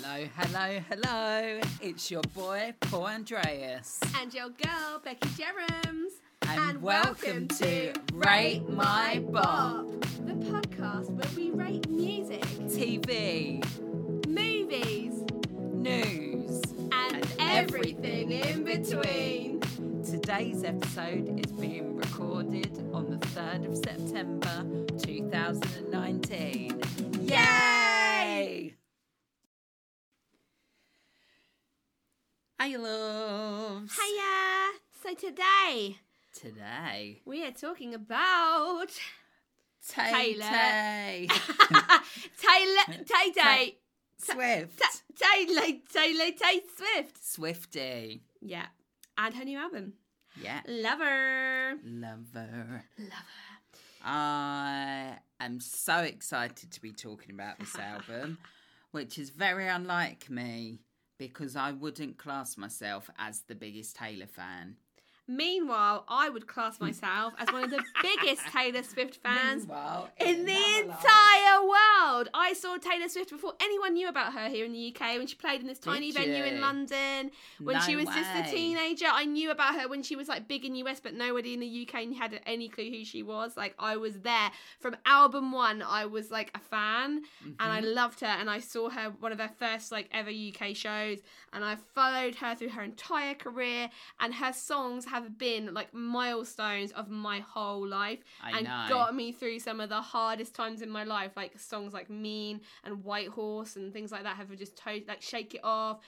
Hello, hello, hello. It's your boy, Paul Andreas. And your girl, Becky Jerams. And, welcome, to Rate My Bop the podcast where we rate music, TV, movies, news. and, And everything in between. Today's episode is being recorded on the 3rd of September 2019. Yay! Hi, loves. Hiya! So today Today, we are talking about Tay Taylor. Tay Taylor Tay Tay Swift. Taylor Taylor Tay Swift. Swifty. Yeah, and her new album, Yeah. Lover. Lover. Lover. I am so excited to be talking about this album, which is very unlike me because I wouldn't class myself as the biggest Taylor fan. Meanwhile, I would class myself as one of the biggest Taylor Swift fans Meanwhile, in the entire world. I saw Taylor Swift before anyone knew about her here in the UK when she played in this tiny Did venue in? London. When No she was just a teenager, I knew about her when she was like big in the US, but nobody in the UK had any clue who she was. Like I was there from album one. I was like a fan, and I Mm-hmm. loved her. And I saw her one of her first like ever UK shows, and I followed her through her entire career. And her songs have been like milestones of my whole life I and know. got me through some of the hardest times in my life like songs like mean and white horse and things like that have just to- like shake it off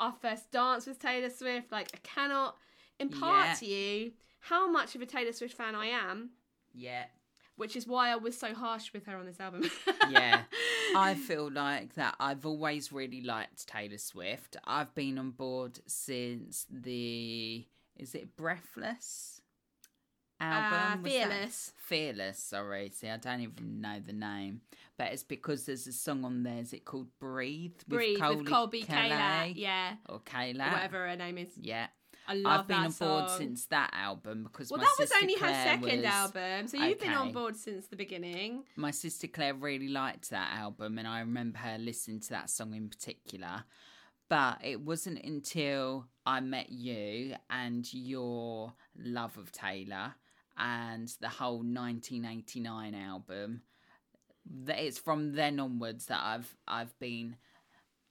our first dance with taylor swift like i cannot impart Yeah. to you how much of a taylor swift fan i am Yeah. which is why i was so harsh with her on this album Yeah. I feel like that I've always really liked Taylor Swift. I've been on board since the is it Breathless album? Uh, Fearless. Fearless, sorry. See, I don't even know the name. But it's because there's a song on there, is it called Breathe? breathe with Colbie Calais kayla yeah Or Kayla. whatever her name is Yeah. i love I've been on song. board since that album because well that was only her second was- album so you've been on board since the beginning my sister Claire really liked that album, and I remember her listening to that song in particular. But it wasn't until I met you and your love of Taylor and the whole 1989 album that it's from then onwards that I've I've been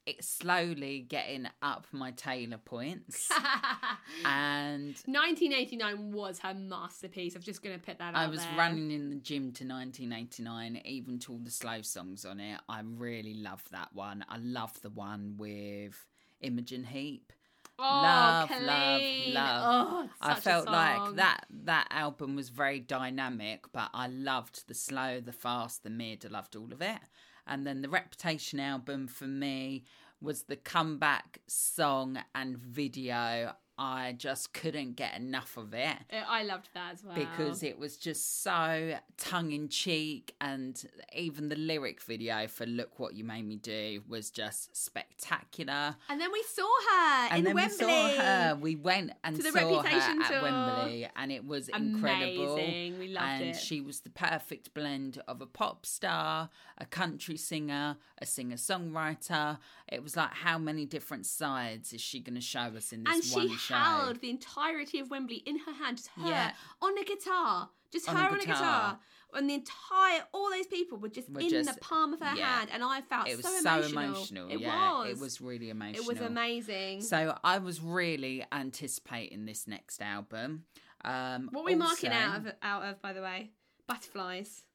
it slowly getting up my Taylor points and 1989 was her masterpiece. I'm just going to put that out I was there. running in the gym to 1989, even to all the slow songs on it. I really love that one. I love the one with Imogen Heap. Oh, love, love, love. Oh, I felt like that that album was very dynamic, but I loved the slow, the fast, the mid. I loved all of it. And then the Reputation album for me was the comeback song and video. I just couldn't get enough of it Uh, I loved that as well. because it was just so tongue in cheek and even the lyric video for look what you made me do was just spectacular and then we saw her and in then Wembley. we saw her we went and To the saw Reputation her at tour. Wembley and it was incredible We loved and it. she was the perfect blend of a pop star a country singer a singer songwriter it was like how many different sides is she going to show us in this and she one show held the entirety of Wembley in her hand, just her Yeah. on a guitar, just On a her on a guitar. And the entire, all those people were just Were in just- the palm of her yeah. hand, and I felt it was so so emotional. emotional. It yeah, was. it was really emotional. It was amazing. So I was really anticipating this next album. Um, what were we marking out of out of, by the way? Butterflies.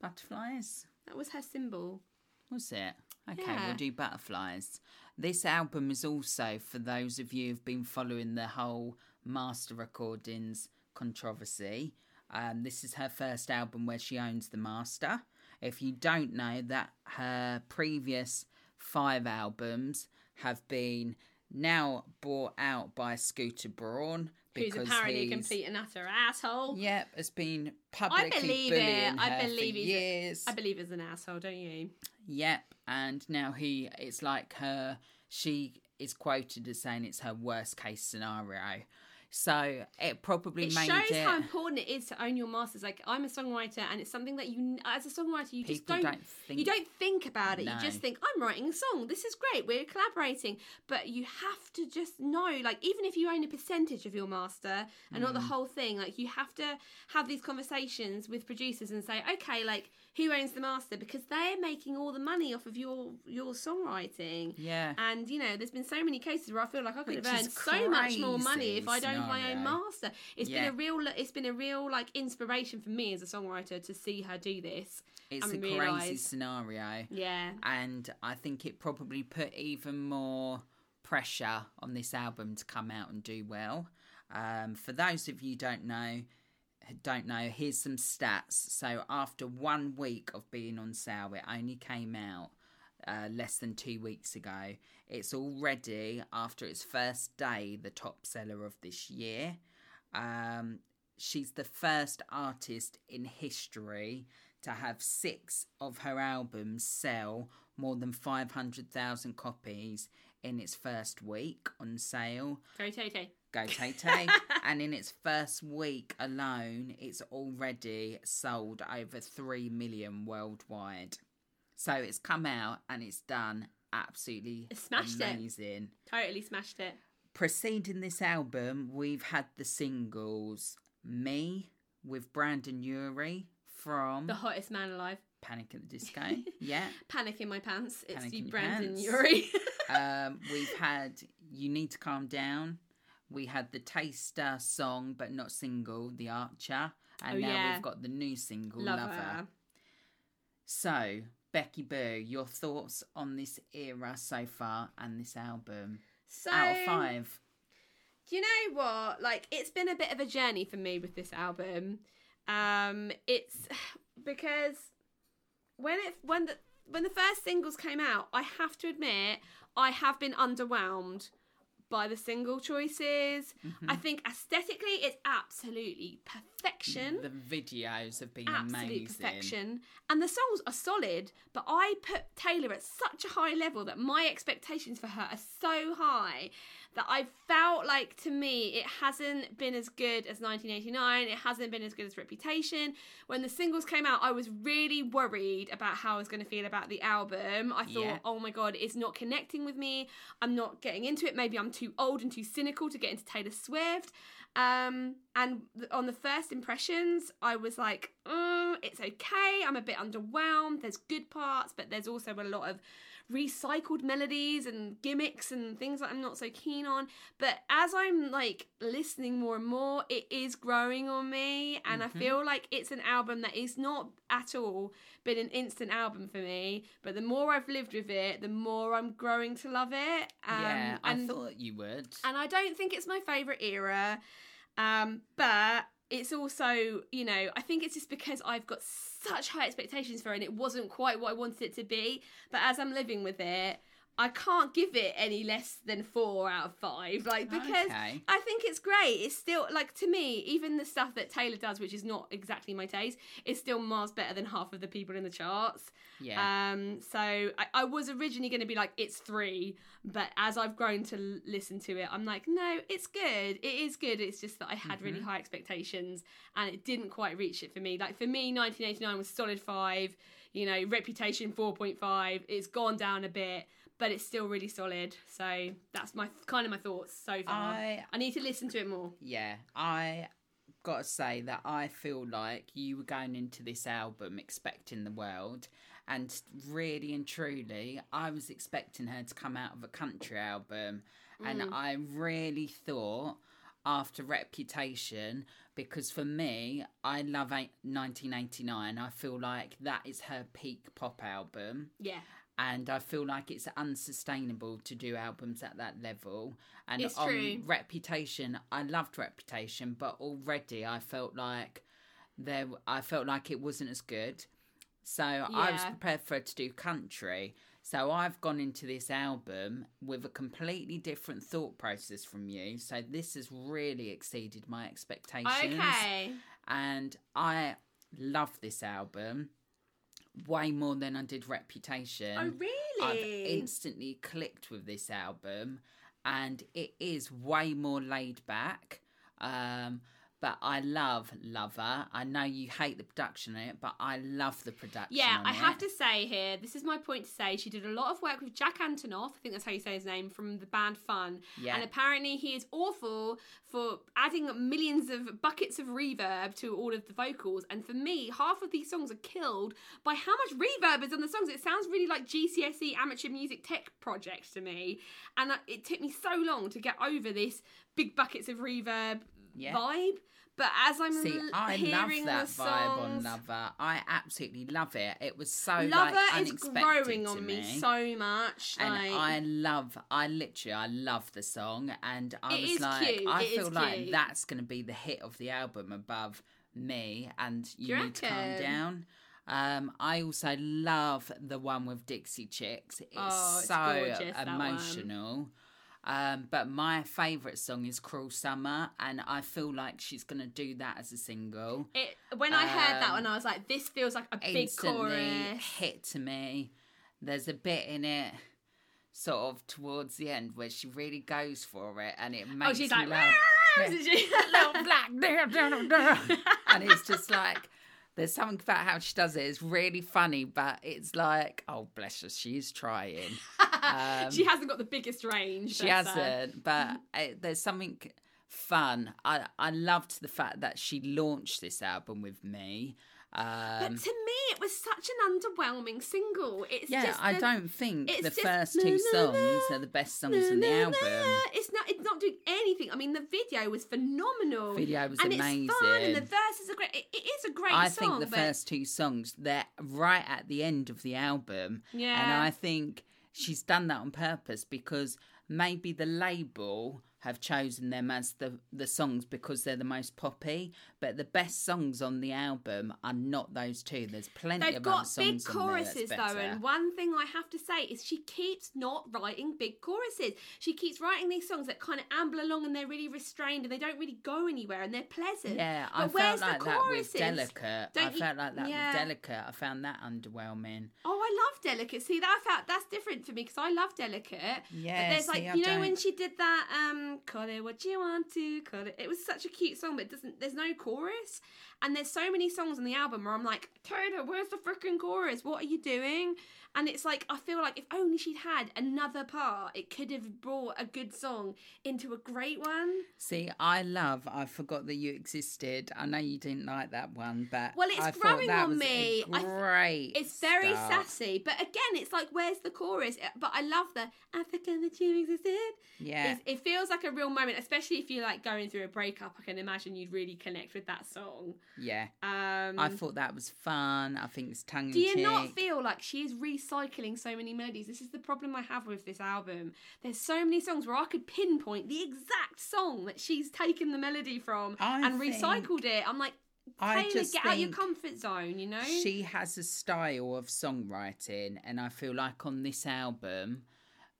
Butterflies. That was her symbol. Was it? Okay, Yeah. we'll do butterflies. This album is also for those of you who've been following the whole master recordings controversy. Um, this is her first album where she owns the master. If you don't know that her previous five albums have been now bought out by Scooter Braun Who's because apparently a complete and utter asshole. Yep, has been publicly I believe it. I her believe for he's- years. I believe is an asshole, don't you? Yep, and now he it's like her she is quoted as saying it's her worst case scenario. So it probably it made shows it. how important it is to own your masters. Like I'm a songwriter, and it's something that you, as a songwriter, you just don't, don't think- you don't think about it. No. You just think I'm writing a song. This is great. We're collaborating, but you have to just know, like even if you own a percentage of your master and not the Mm. whole thing, like you have to have these conversations with producers and say, okay, like who owns the master because they're making all the money off of your your songwriting. yeah. And you know, there's been so many cases where I feel like I could Which have earned so much more money if I'd owned my own master. It's Yeah. been a real, it's been a real like inspiration for me as a songwriter to see her do this. It's a crazy scenario. Yeah, and I think it probably put even more pressure on this album to come out and do well. Um, for those of you don't know, don't know, here's some stats. So after one week of being on sale, it only came out uh, less than two weeks ago. It's already after its first day the top seller of this year. Um, she's the first artist in history to have six of her albums sell more than 500,000 copies in its first week on sale. go Tay Go Tay Tay. and in its first week alone, it's already sold over 3 million worldwide. So it's come out and it's done absolutely It smashed it. amazing. Totally smashed it. Preceding this album, we've had the singles Me with Brendon Urie from The hottest man alive. Panic at the Disco. yeah. Panic in my pants. It's Panic you, Brendon pants. Urie. Um, we've had You Need to Calm Down. We had the Taster song, but not single, The Archer. And Oh, now yeah. we've got the new single, Love Lover. her. So, Becky Boo, your thoughts on this era so far and this album? So Out of five. Do you know what? Like, it's been a bit of a journey for me with this album. Um, it's because when it when the when the first singles came out, I have to admit I have been underwhelmed by the single choices. Mm-hmm. I think aesthetically, it's absolutely perfection. The videos have been Absolute amazing. perfection. And the songs are solid, but I put Taylor at such a high level that my expectations for her are so high that I felt like to me it hasn't been as good as 1989. It hasn't been as good as Reputation. When the singles came out, I was really worried about how I was going to feel about the album. I thought, Yeah. oh my god, it's not connecting with me. I'm not getting into it. Maybe I'm too old and too cynical to get into Taylor Swift. Um, and on the first impressions, I was like, mm, it's okay. I'm a bit underwhelmed. There's good parts, but there's also a lot of recycled melodies and gimmicks and things that I'm not so keen on. But as I'm like listening more and more, it is growing on me, and I feel like it's an album that is not at all been an instant album for me. But the more I've lived with it, the more I'm growing to love it. Um, yeah, I and- thought you would. and I don't think it's my favourite era. Um, but it's also, you know, I think it's just because I've got such high expectations for it and it wasn't quite what I wanted it to be. But as I'm living with it, I can't give it any less than four out of five. Like, because Okay. I think it's great. It's still, like, to me, even the stuff that Taylor does, which is not exactly my taste, is still miles better than half of the people in the charts. Yeah. Um, so I, I was originally going to be like, it's three, but as I've grown to l- listen to it, I'm like, no, it's good. It is good. It's just that I had really high expectations and it didn't quite reach it for me. Like for me, 1989 was solid five. You know, Reputation 4.5. It's gone down a bit, but it's still really solid. So that's my kind of my thoughts so far. I I need to listen to it more. Yeah, I got to say that I feel like you were going into this album expecting the world, and really and truly, I was expecting her to come out of a country album, and mm. I really thought after Reputation, because for me, I love 1989. I feel like that is her peak pop album Yeah. And I feel like it's unsustainable to do albums at that level. And It's on true. Reputation, I loved Reputation, but already I felt like there, I felt like it wasn't as good. So I was prepared for her to do country. So I've gone into this album with a completely different thought process from you. So this has really exceeded my expectations Okay. and I love this album way more than I did Reputation. Oh, really? I've instantly clicked with this album, and it is way more laid back. Um, but I love Lover. I know you hate the production on it, but I love the production. Yeah, I have to say here, this is my point to say. She did a lot of work with Jack Antonoff, I think that's how you say his name, from the band Fun. Yeah. And apparently he is awful for adding millions of buckets of reverb to all of the vocals. And for me, half of these songs are killed by how much reverb is on the songs. It sounds really like GCSE amateur music tech project to me. And it took me so long to get over this big buckets of reverb Yeah. vibe. But as I'm See, l- I love that the vibe on Lover. I absolutely love it. It was so Lover like is growing on me. me. so much. and like, I love, I literally, I love the song, and I was like, cute, I it feel like cute. that's going to be the hit of the album above me, and you, you need to calm down. Um, I also love the one with Dixie Chicks. It's Oh, it's so gorgeous, emotional. Um, but my favourite song is Cruel Summer, and I feel like she's going to do that as a single. it, when I heard that Um, one, I was like, this feels like a big chorus. hit to me. There's a bit in it, sort of towards the end, where she really goes for it, and it makes Oh, she's me like, laugh. She? Little black and it's just like there's something about how she does it. It's really funny, but it's like, oh bless her, she's trying. Um, she hasn't got the biggest range. she hasn't, but uh, there's something fun. I I loved the fact that she launched this album with me. But Um, to me, it was such an underwhelming single. It's yeah, just I don't think the just first two na, songs na, are the best songs in the album. It's not. It's not doing anything. I mean, the video was phenomenal. Video was and amazing. it's fun, and the verses are great. It, it is a great song. I song. think the but first two songs they're right at the end of the album, Yeah. and I think she's done that on purpose because maybe the label have chosen them as the the songs because they're the most poppy, but the best songs on the album are not those two. There's plenty They've of other got big songs on there choruses though, and one thing I have to say is she keeps not writing big choruses. She keeps writing these songs that kind of amble along and they're really restrained and they don't really go anywhere and they're pleasant. Yeah, but I where's felt like the that with choruses? Delicate. I Don't you- felt like that yeah. with Delicate. I found that underwhelming. Oh, I love Delicate. See, that I felt that's different for me because I love Delicate. Yeah, but there's like see, I you know when don't- she did that um call it what you want to call it. It was such a cute song, but it doesn't. There's no chorus, and there's so many songs on the album where I'm like, Taylor, where's the freaking chorus? What are you doing? And it's like I feel like if only she'd had another part, it could have brought a good song into a great one. See, I love. I forgot that you existed. I know you didn't like that one, but Well, it's I growing on me. I th- great. It's very start. sassy, but again, it's like where's the chorus? Uh, but I love the I forgot that you existed. Yeah, It's, it feels like a real moment, especially if you're like going through a breakup. I can imagine you'd really connect with that song. Yeah. Um, I thought that was fun. I think it's tongue in do you cheek. not feel like she is recycling so many melodies? This is the problem I have with this album. There's so many songs where I could pinpoint the exact song that she's taken the melody from I and recycled it. I'm like, I Taylor, just get out your comfort zone, you know? She has a style of songwriting, and I feel like on this album.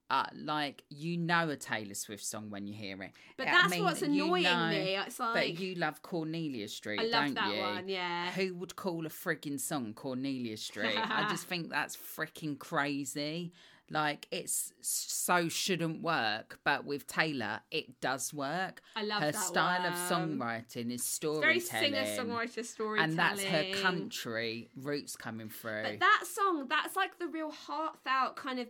Uh, like you know a Taylor Swift song when you hear it, but I that's mean, what's you annoying know- me. It's like But you love Cornelia Street, I love don't that you? one, yeah. Who would call a frigging song Cornelia Street? I just think that's freaking crazy. Like it's so shouldn't work, but with Taylor, it does work. I love her style of songwriting is It's very storytelling, singer songwriter storytelling, and that's her country roots coming through. But that song, that's like the real heartfelt kind of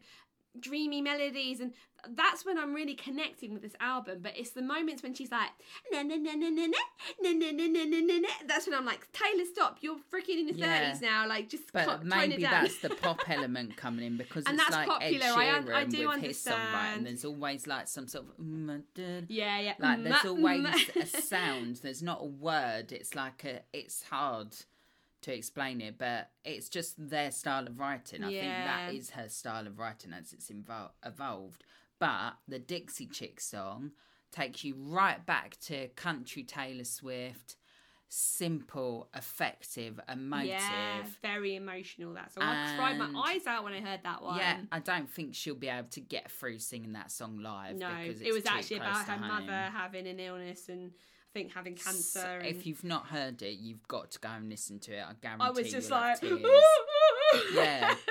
dreamy melodies, and that's when I'm really connecting with this album. But it's the moments when she's like, na na na na na na na na na na na na na. That's when I'm like, Taylor, stop! You're freaking in your Yeah. thirties now. Like, just but tone maybe that's the pop element coming in because And it's that's like popular, Ed I Sheeran un- I do with his songwriting. There's always like some sort of mm, yeah, yeah. like there's always a sound there's not a word it's like a it's hard to explain it but it's just their style of writing i think that is her style of writing as it's evolved but the dixie chick song takes you right back to country taylor swift simple effective emotive Yeah, very emotional. That song. I cried my eyes out when I heard that one. yeah, I don't think she'll be able to get through singing that song live. No, because it was actually about her home. mother having an illness and think having cancer. So and if you've not heard it, you've got to go and listen to it. I guarantee I was just like. Yeah.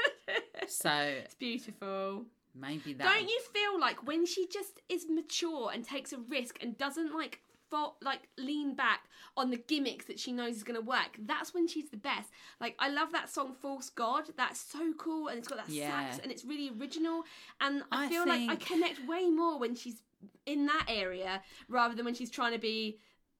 So it's beautiful. maybe that. Don't you feel like when she just is mature and takes a risk and doesn't like fo- like lean back on the gimmicks that she knows is going to work. That's when she's the best. Like I love that song "False God." That's so cool, and it's got that Yeah. sax, and it's really original. And I, I feel like I connect way more when she's in that area rather than when she's trying to be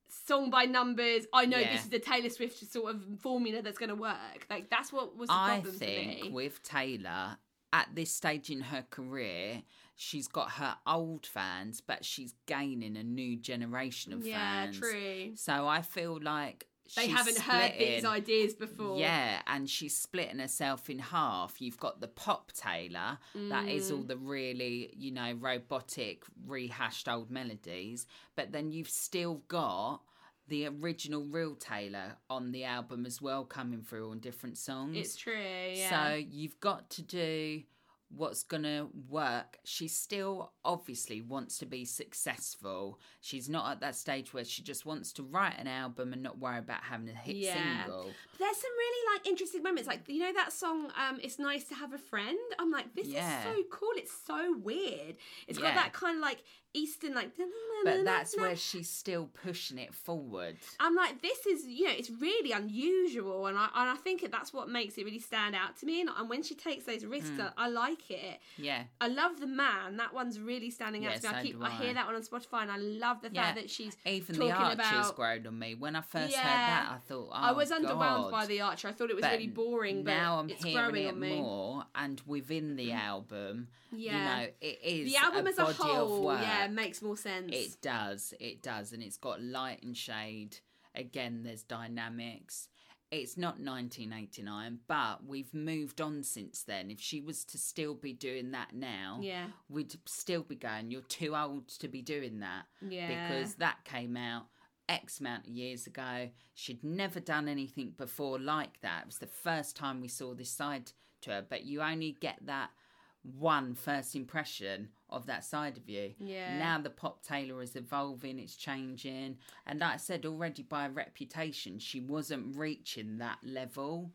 song by numbers. I know Yeah. this is a Taylor Swift sort of formula that's going to work. Like that's what was the I problem think for me. with Taylor at this stage in her career, she's got her old fans, but she's gaining a new generation of yeah, fans. true. So I feel like They haven't heard these ideas before. Yeah, and she's splitting herself in half. You've got the pop Taylor, that is Mm. all the really, you know, robotic, rehashed old melodies. But then you've still got the original real Taylor on the album as well, coming through on different songs. It's true. Yeah. So you've got to do what's gonna work. She still obviously wants to be successful. She's not at that stage where she just wants to write an album and not worry about having a hit Yeah. single. But there's some really like interesting moments. Like you know that song, um, "It's Nice to Have a Friend." I'm like, this Yeah. is so cool. It's so weird. It's got that kind of like Eastern like. But that's where she's still pushing it forward. I'm like, this is you know, it's really unusual, and I and I think that's what makes it really stand out to me. And, and when she takes those risks, Hmm. I, I like it. Yeah. I love the man. That one's really standing out Yeah, to me. I keep do I. hear that one on Spotify, and I love the Yeah. fact that she's Even talking the Archer's about. grown on me. When I first Yeah. heard that, I thought, oh, I was underwhelmed by the Archer. I thought it was But really boring, but now I'm it's hearing growing it on me. more, and within the album, Yeah. you know, it is the album a as a whole, of yeah, makes more sense. It does, it does, and it's got light and shade. Again, there's dynamics. It's not 1989, but we've moved on since then. If she was to still be doing that now, yeah, we'd still be going, You're too old to be doing that. yeah, Because that came out X amount of years ago. She'd never done anything before like that. It was the first time we saw this side to her, but you only get that one first impression of that side of you. Yeah. Now the pop Taylor is evolving, it's changing. And like I said already by reputation, she wasn't reaching that level.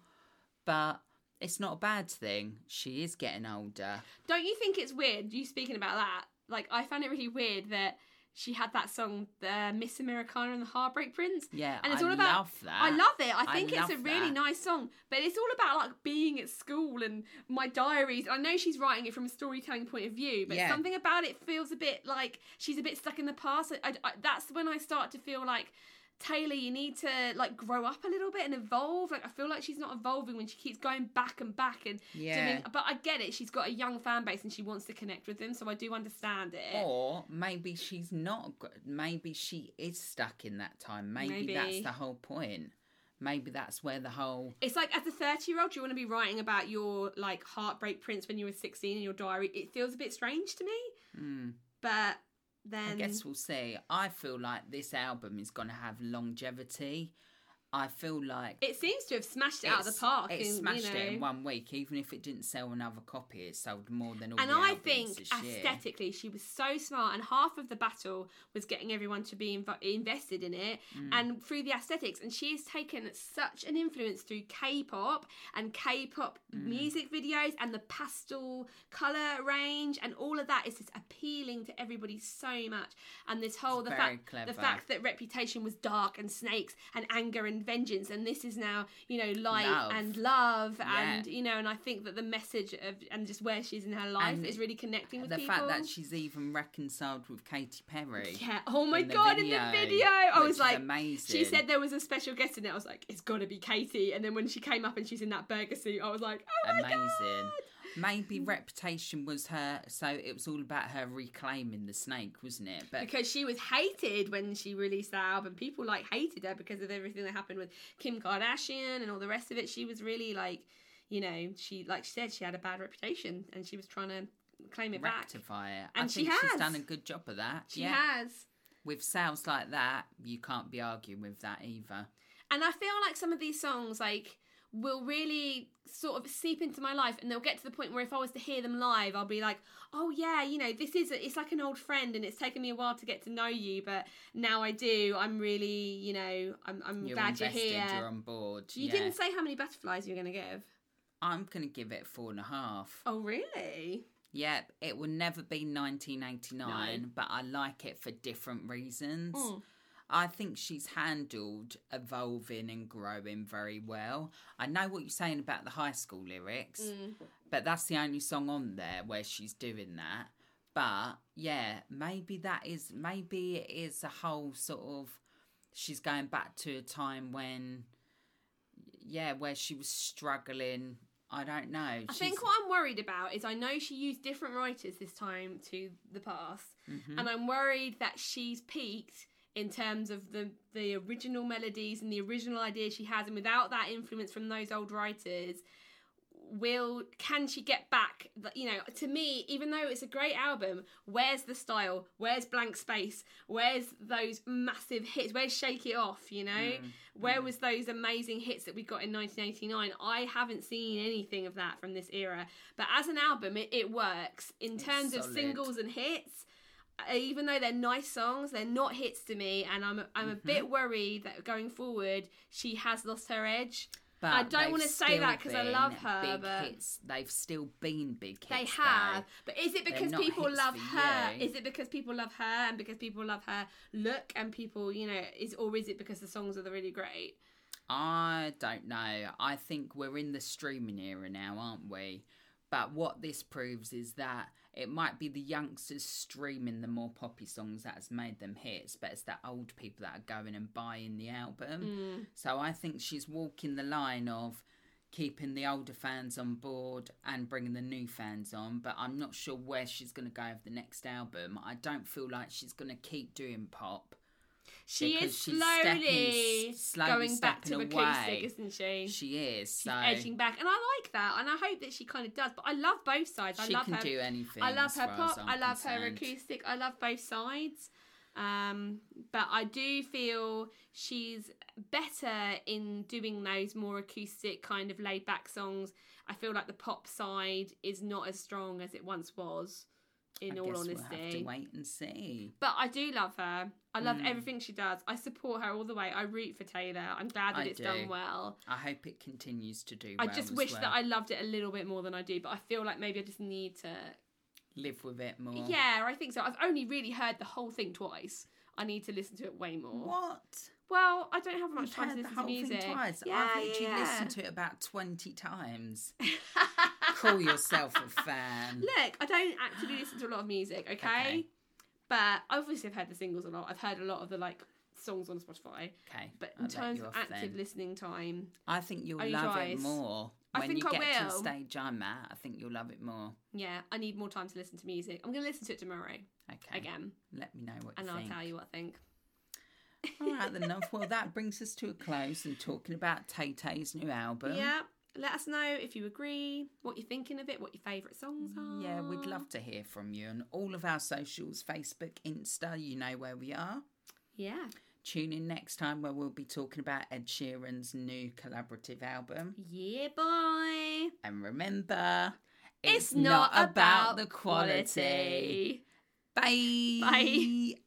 But it's not a bad thing. She is getting older. Don't you think it's weird? You speaking about that? Like, I found it really weird that she had that song, the Miss Americana and the Heartbreak Prince. Yeah, and it's I all about. love that. I love it. I I think it's a really that. nice song, but it's all about like being at school and my diaries. I know she's writing it from a storytelling point of view, but Yeah. something about it feels a bit like she's a bit stuck in the past. I, I- that's when I start to feel like. Taylor, you need to like grow up a little bit and evolve. Like I feel like she's not evolving when she keeps going back and back and Yeah. doing. But I get it. She's got a young fan base and she wants to connect with them, so I do understand it. Or maybe she's not. Maybe she is stuck in that time. Maybe, Maybe. that's the whole point. Maybe that's where the whole. It's like as a 30 year old, you want to be writing about your like heartbreak prince when you were 16 in your diary? It feels a bit strange to me, Mm, but then I guess we'll see. I feel like this album is going to have longevity. I feel like it seems to have smashed it out of the park. It in, smashed you know, it in one week, even if it didn't sell another copy. It sold more than all and the I think this year. aesthetically, she was so smart, and half of the battle was getting everyone to be inv- invested in it, Mm. and through the aesthetics. And she has taken such an influence through K-pop and K-pop Mm. music videos and the pastel color range, and all of that is just appealing to everybody so much. And this whole It's the fact clever. the fact that Reputation was dark and snakes and anger and vengeance, and this is now you know light Love. and love, Yeah. and you know, and I think that the message of and just where she's in her life And is really connecting with the people. fact that she's even reconciled with Katy Perry. yeah. Oh my in god! in the video, video, I was like, amazing. she said there was a special guest in it. I was like, it's got to be Katy. And then when she came up and she's in that burger suit, I was like, oh my amazing. god! Maybe Reputation was her, so it was all about her reclaiming the snake, wasn't it? But Because she was hated when she released that album. People like hated her because of everything that happened with Kim Kardashian and all the rest of it. She was really like, you know, she like she said she had a bad reputation and she was trying to claim it back. rectify it. And I she think she's has. done a good job of that. She yeah. has. With sounds like that, you can't be arguing with that either. And I feel like some of these songs like will really sort of seep into my life and they'll get to the point where if I was to hear them live I'll be like oh yeah you know this is a, it's like an old friend and it's taken me a while to get to know you but now I do I'm really you know I'm, I'm You're glad you're here you're on board. you yeah. didn't say how many butterflies you're going to give I'm going to give it four and a half. oh really Yeah, it will never be 1989, No. but I like it for different reasons. Mm. I think she's handled evolving and growing very well. I know what you're saying about the high school lyrics, Mm. but that's the only song on there where she's doing that. But yeah, maybe that is maybe it is a whole sort of she's going back to a time when yeah, where she was struggling. I don't know. I think what I'm worried about is I know she used different writers this time to the past, Mm-hmm. and I'm worried that she's peaked in terms of the the original melodies and the original ideas she has, and without that influence from those old writers, will can she get back? the- You know, to me, even though it's a great album, where's the style? Where's Blank Space? Where's those massive hits? Where's Shake It Off? You know, Mm, where was those amazing hits that we got in 1989? I haven't seen anything of that from this era. But as an album, it, it works in It's terms of singles and hits. Even though they're nice songs, they're not hits to me, and I'm I'm a Mm-hmm. bit worried that going forward she has lost her edge. But I don't wanna say that because I love her, Big but- hits. They've still been big hits. They though. have, but is it because people love her? you. Is it because people love her and because people love her look and people, you know, is or is it because the songs are really great? I don't know. I think we're in the streaming era now, aren't we? But what this proves is that it might be the youngsters streaming the more poppy songs that has made them hits, but it's the old people that are going and buying the album. Mm. So I think she's walking the line of keeping the older fans on board and bringing the new fans on. But I'm not sure where she's going to go with the next album. I don't feel like she's going to keep doing pop. She is slowly, stepping- slowly going back to acoustic, away. isn't she? She is. She's edging back, and I like that, and I hope that she kind of does. But I love both sides. I she love can her. do anything. I love her pop. I love her acoustic. I love both sides. Um, but I do feel she's better in doing those more acoustic kind of laid back songs. I feel like the pop side is not as strong as it once was. In I all guess honesty, we'll have to wait and see. but I do love her. I love Mm. everything she does. I support her all the way. I root for Taylor. I'm glad that I it's do. done well. I hope it continues to do. I well just wish well. that I loved it a little bit more than I do, but I feel like maybe I just need to. live with it more. Yeah, I think so. I've only really heard the whole thing twice. I need to listen to it way more. What? Well, I don't have much You've time to listen to whole music. thing twice. Yeah, I've literally yeah, listened to it about twenty times. Call yourself a fan. Look, I don't actually listen to a lot of music, okay? Okay. But obviously, I've heard the singles a lot. I've heard a lot of the like songs on Spotify. Okay, But in let terms of active then. listening time, I think you'll love twice. it more I when think you I get to the stage I'm at. I think you'll love it more. yeah, I need more time to listen to music. I'm going to listen to it tomorrow Okay, again, let me know what and I'll think. tell you what I think. All right, then, love. Well, that brings us to a close and talking about Tay Tay's new album. Yeah. Let us know if you agree, what you're thinking of it, what your favourite songs are. Yeah, we'd love to hear from you on all of our socials Facebook, Insta, you know where we are. Yeah. Tune in next time where we'll be talking about Ed Sheeran's new collaborative album. Yeah, boy. And remember, It's, not, about, the quality. Bye. Bye.